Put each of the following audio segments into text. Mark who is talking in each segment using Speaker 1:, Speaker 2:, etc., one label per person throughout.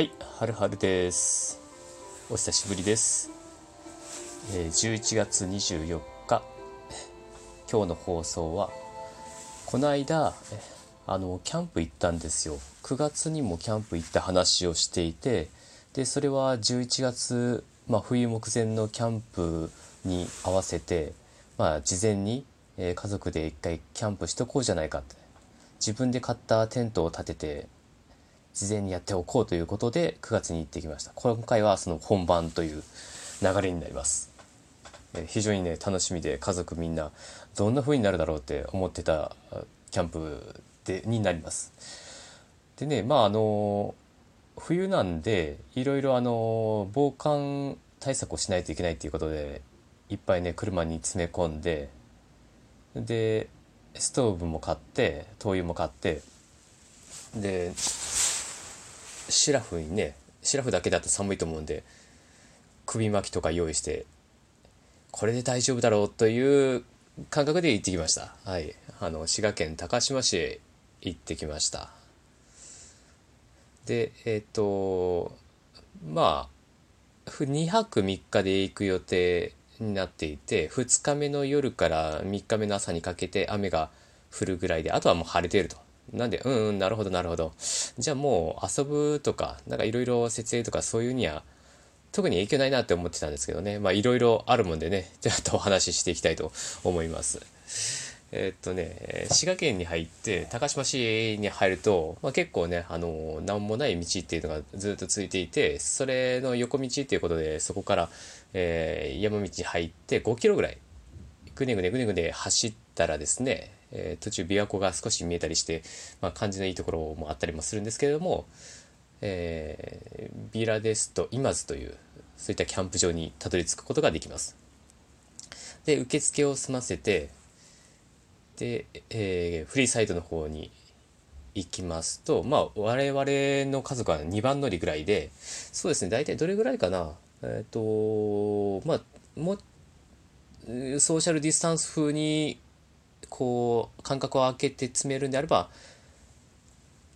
Speaker 1: はい、はるはるです。お久しぶりです。えー11月24日、今日の放送は、この間、あの、キャンプ行ったんですよ。9月にもキャンプ行った話をしていて、で、それは11月、まあ、冬目前のキャンプに合わせて、まあ、事前に、えー家族で一回キャンプしとこうじゃないかって。自分で買ったテントを立てて、事前にやっておこうということで9月に行ってきました。今回はその本番という流れになります。えー非常にね楽しみで家族みんなどんな風になるだろうって思ってたキャンプでになります。でねまああの冬なんでいろいろあの防寒対策をしないといけないっていうことでいっぱいね車に詰め込んででストーブも買って灯油も買ってでシラフにねシラフだけだと寒いと思うんで首巻きとか用意してこれで大丈夫だろうという感覚で行ってきました。はい。あの滋賀県高島市へ行ってきました。でえっ、とまあ2泊3日で行く予定になっていて2日目の夜から3日目の朝にかけて雨が降るぐらいであとはもう晴れてると。なんでうんうんなるほどなるほど。じゃあもう遊ぶとかなんかいろいろ設営とかそういうには特に影響ないなって思ってたんですけどね。まあいろいろあるもんでね。ちょっとお話ししていきたいと思います。えーっとね滋賀県に入って高島市に入ると、まあ、結構ねあの何もない道っていうのがずっと続いていてそれの横道っていうことでそこから、えー山道に入って5キロぐらいぐねぐねぐねぐね走ったらですね、えー途中琵琶湖が少し見えたりして、まあ、感じのいいところもあったりもするんですけれども、えービラデスト今津というそういったキャンプ場にたどり着くことができます。で受付を済ませてで、えーフリーサイトの方に行きますとまあ我々の家族は2番乗りぐらいでそうですね大体どれぐらいかな。えっ、とまあもソーシャルディスタンス風にこう間隔を空けて詰めるんであれば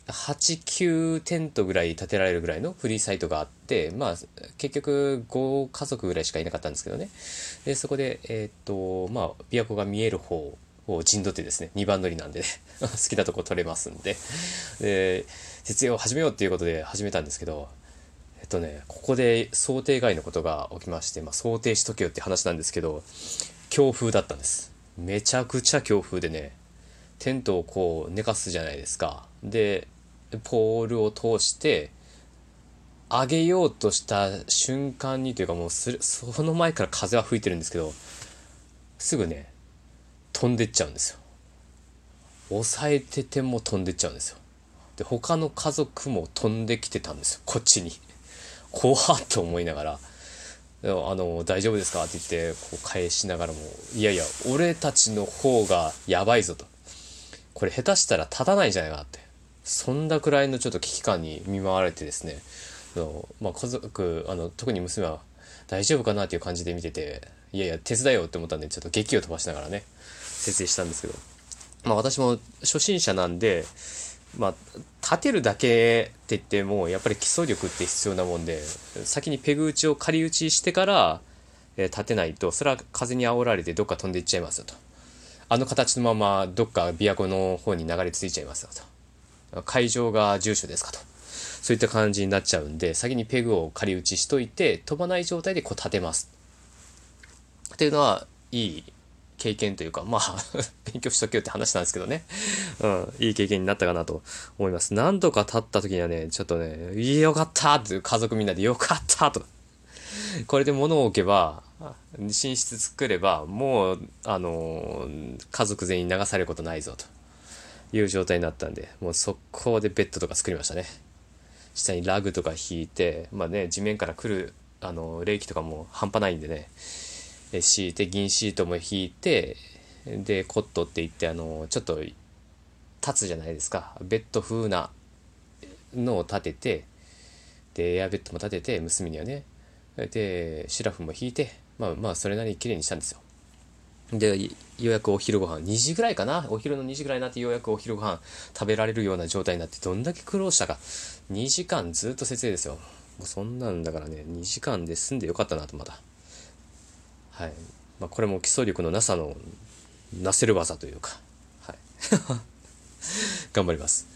Speaker 1: 89テントぐらい建てられるぐらいのフリーサイトがあってまあ結局5家族ぐらいしかいなかったんですけどね。でそこでえーっとまあ琵琶湖が見える方を陣取ってですね2番乗りなんで、ね、好きなとこ取れますんで。で設営を始めようっていうことで始めたんですけどえっとねここで想定外のことが起きまして、まあ、想定しとけよって話なんですけど強風だったんです。めちゃくちゃ強風でねテントをこう寝かすじゃないですか。でポールを通して上げようとした瞬間にというかもうその前から風は吹いてるんですけどすぐね飛んでっちゃうんですよ。抑えてても飛んでっちゃうんですよ。で他の家族も飛んできてたんですよ。こっちに。怖っと思いながら。あの大丈夫ですか？って言ってこう返しながらもいやいや俺たちの方がやばいぞと。これ下手したら立たないんじゃないかなって。そんなくらいのちょっと危機感に見舞われてですね。あの、まあ、家族あの特に娘は大丈夫かなっていう感じで見てていやいや手伝えよって思ったんでちょっと劇を飛ばしながらね設営したんですけど。まあ私も初心者なんでまあ立てるだけって言ってもやっぱり基礎力って必要なもんで先にペグ打ちを仮打ちしてから、えー立てないとそれは風に煽られてどっか飛んでいっちゃいますよと。あの形のままどっか琵琶湖の方に流れ着いちゃいますよと。会場が住所ですかと。そういった感じになっちゃうんで先にペグを仮打ちしといて飛ばない状態でこう立てます。っていうのはいい経験というかまあ 勉強しとけよって話なんですけどね。うんいい経験になったかなと思います。何度か立った時にはねちょっとねいよかったって家族みんなでよかったと。これで物を置けば寝室作ればもうあの家族全員流されることないぞと。いう状態になったんでもう速攻でベッドとか作りましたね。下にラグとか引いてまあね地面から来るあの冷気とかも半端ないんでね。敷いて銀シートも引いてでコットって言ってあのちょっと立つじゃないですか。ベッド風なのを立ててでエアベッドも立てて娘にはね。でシラフも引いてまあまあそれなりに綺麗にしたんですよ。でようやくお昼ご飯2時ぐらいかな？お昼の2時ぐらいになってようやくお昼ご飯食べられるような状態になってどんだけ苦労したか。2時間ずっと設営ですよ。もうそんなんだからね2時間で済んでよかったなとまだ。はい、まあ、これも基礎力のなさのなせる技というかはい。頑張ります。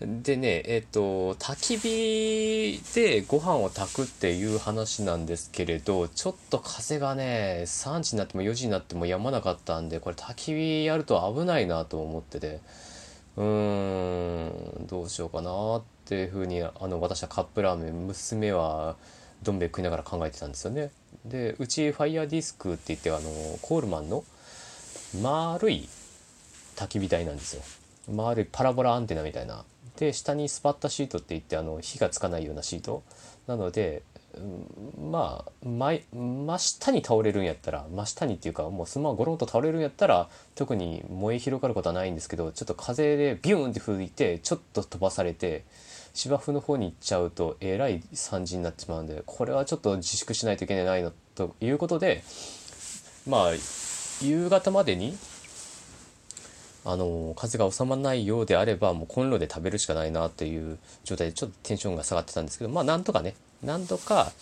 Speaker 1: でねえっ、と焚き火でご飯を炊くっていう話なんですけれどちょっと風がね3時になっても4時になっても止まなかったんでこれ焚き火やると危ないなと思っててうーんどうしようかなっていうふうにあの私はカップラーメン娘はどん兵衛食いながら考えてたんですよね。でうちファイヤーディスクって言ってあのコールマンの丸い焚き火台なんですよ。丸いパラボラアンテナみたいな。で下にスパッタシートって言ってあの火がつかないようなシート。なので、うんまあ真真下に倒れるんやったら真下にっていうかもうそのままゴロンと倒れるんやったら特に燃え広がることはないんですけどちょっと風でビューンって吹いてちょっと飛ばされて芝生の方に行っちゃうとえらい惨事になってしまうんでこれはちょっと自粛しないといけないなということでまあ夕方までにあの風が収まらないようであればもうコンロで食べるしかないなっていう状態でちょっとテンションが下がってたんですけどまあなんとかねなんとか、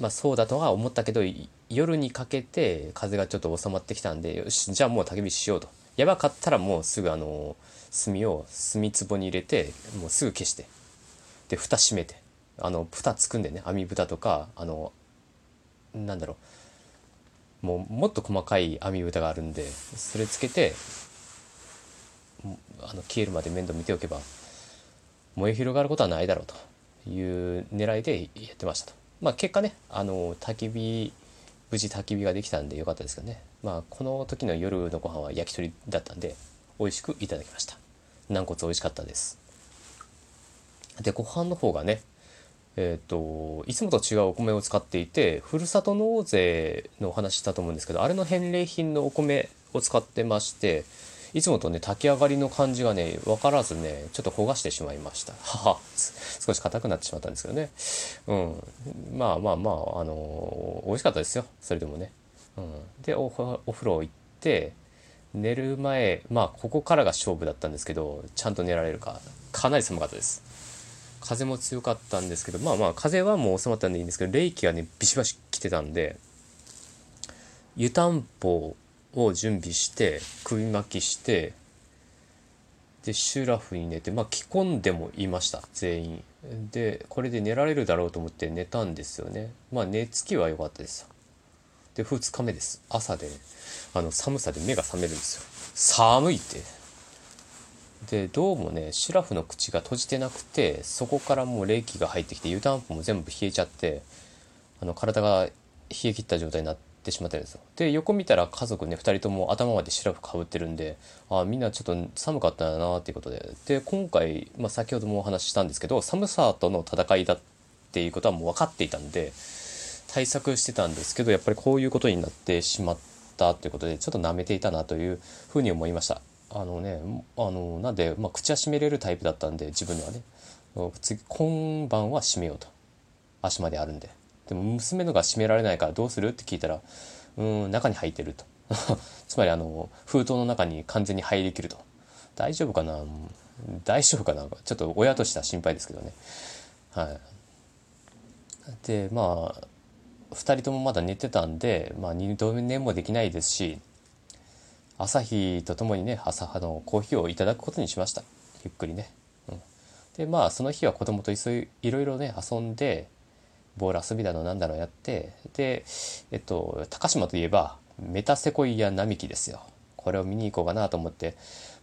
Speaker 1: まあ、そうだとは思ったけど夜にかけて風がちょっと収まってきたんでよしじゃあもう焚き火しようと。やばかったらもうすぐあの炭を炭壺に入れてもうすぐ消して。で蓋閉めてあの蓋つくんでね網蓋とかあのなんだろう。もうもっと細かい網蓋があるんでそれつけてあの消えるまで面倒見ておけば燃え広がることはないだろうという狙いでやってましたと。まあ結果ねあの焚き火無事焚き火ができたんでよかったですけどね。まあこの時の夜のご飯は焼き鳥だったんで美味しくいただきました。軟骨美味しかったです。でご飯の方がねえっ、といつもと違うお米を使っていてふるさと納税のお話したと思うんですけどあれの返礼品のお米を使ってましていつもとね炊き上がりの感じがね分からずねちょっと焦がしてしまいました。はは。少し硬くなってしまったんですけどね。うん。まあまあまああの美味しかったですよ。それでもね、うん、でおお風呂行って寝る前まあここからが勝負だったんですけどちゃんと寝られるかかなり寒かったです。風も強かったんですけどまあまあ風はもう収まったんでいいんですけど冷気がねビシバシ来てたんで湯たんぽを準備して首巻きしてでシュラフに寝てまあ着込んでもいました全員。でこれで寝られるだろうと思って寝たんですよね。まあ寝つきは良かったです。で2日目です。朝であの寒さで目が覚めるんですよ。寒いって。でどうもねシュラフの口が閉じてなくてそこからもう冷気が入ってきて湯たんぽも全部冷えちゃってあの体が冷え切った状態になってしまってるんですよ。で横見たら家族ね2人とも頭までシュラフかぶってるんであみんなちょっと寒かったんだなっていうことで。で今回、まあ、先ほどもお話ししたんですけど寒さとの戦いだっていうことはもう分かっていたんで対策してたんですけどやっぱりこういうことになってしまったっていうことでちょっと舐めていたなというふうに思いました。あのねあのなんで、まあ、口は閉めれるタイプだったんで自分ではね。次今晩は閉めようと。足まであるんで。でも娘のが閉められないからどうするって聞いたらうん中に入ってると。つまりあの封筒の中に完全に入りきると。大丈夫かな？大丈夫かな？ちょっと親としては心配ですけどね。はい。でまあ2人ともまだ寝てたんで、まあ、二度寝もできないですし朝日とともにね朝のコーヒーをいただくことにしました。ゆっくりね、うん、でまあその日は子供といろいろね遊んでボール遊びだのなんだろうやってでえっと高島といえばメタセコイア並木ですよ。これを見に行こうかなと思って。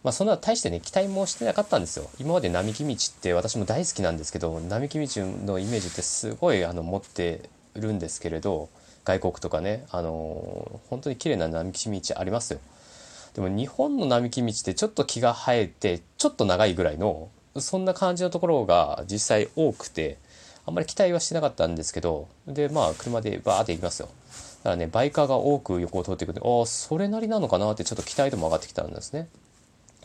Speaker 1: まあそんな大してね期待もしてなかったんですよ。今まで並木道って私も大好きなんですけど並木道のイメージってすごいあの持ってるんですけれど外国とかねあの本当に綺麗な並木道ありますよ。でも日本の並木道ってちょっと木が生えてちょっと長いぐらいのそんな感じのところが実際多くてあんまり期待はしてなかったんですけどでまあ車でバーって行きますよ。だからねバイカーが多く横を通っていくんでああそれなりなのかなってちょっと期待度も上がってきたんですね。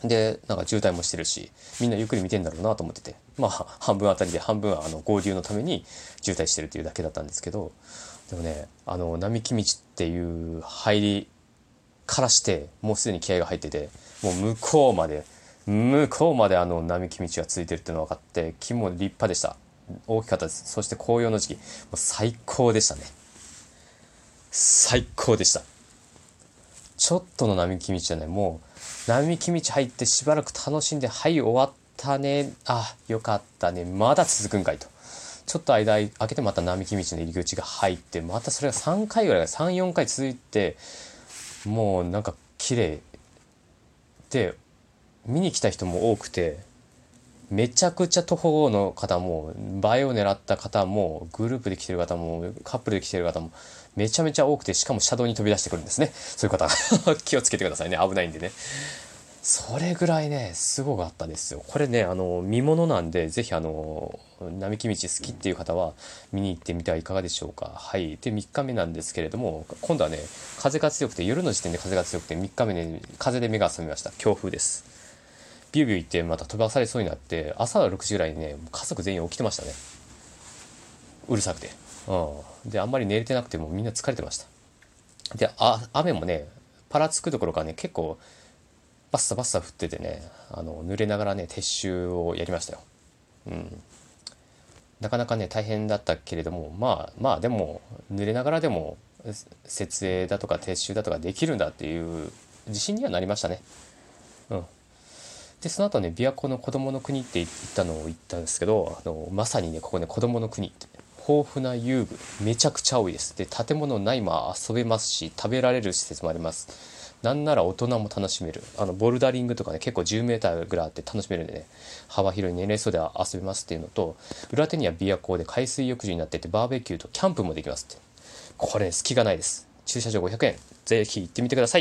Speaker 1: でなんか渋滞もしてるしみんなゆっくり見てんだろうなと思っててまあ半分あたりで半分あの合流のために渋滞してるっていうだけだったんですけどでもねあの並木道っていう入りからしてもうすでに気合が入っててもう向こうまで向こうまであの並木道がついてるっていうのが分かって木も立派でした。大きかったです。そして紅葉の時期もう最高でしたね。最高でした。ちょっとの並木道じゃない。もう並木道入ってしばらく楽しんではい終わったね。あよかったね。まだ続くんかいと。ちょっと間空けてまた並木道の入り口が入ってまたそれが3回ぐらい34回続いてもうなんか綺麗で見に来た人も多くてめちゃくちゃ徒歩の方も映えを狙った方もグループで来てる方もカップルで来てる方もめちゃめちゃ多くてしかも車道に飛び出してくるんですね。そういう方。気をつけてくださいね。危ないんでね。それぐらいねすごかったですよ。これねあの見物なんで是非あの並木道好きっていう方は見に行ってみてはいかがでしょうか。はい。で3日目なんですけれども今度はね風が強くて夜の時点で風が強くて3日目ね風で目が覚めました。強風です。ビュービュー行ってまた飛ばされそうになって朝6時ぐらいにね家族全員起きてましたね。うるさくて。うん。であんまり寝れてなくてもみんな疲れてました。であ雨もねパラつくところかね結構バッサバッサ降っててねあの濡れながらね撤収をやりましたよ。うん。なかなかね大変だったけれどもまあまあでも濡れながらでも設営だとか撤収だとかできるんだっていう自信にはなりましたね。うん。でその後ね琵琶湖の子供の国って言ったのを言ったんですけどあのまさにねここね子供の国って。豊富な遊具めちゃくちゃ多いです。で建物ないまま遊べますし食べられる施設もあります。なんなら大人も楽しめる。あのボルダリングとかね結構 10m ぐらいあって楽しめるんでね。幅広い年齢層で遊べますっていうのと裏手には琵琶湖で海水浴場になっててバーベキューとキャンプもできますって。これ、ね、隙がないです。駐車場500円ぜひ行ってみてください。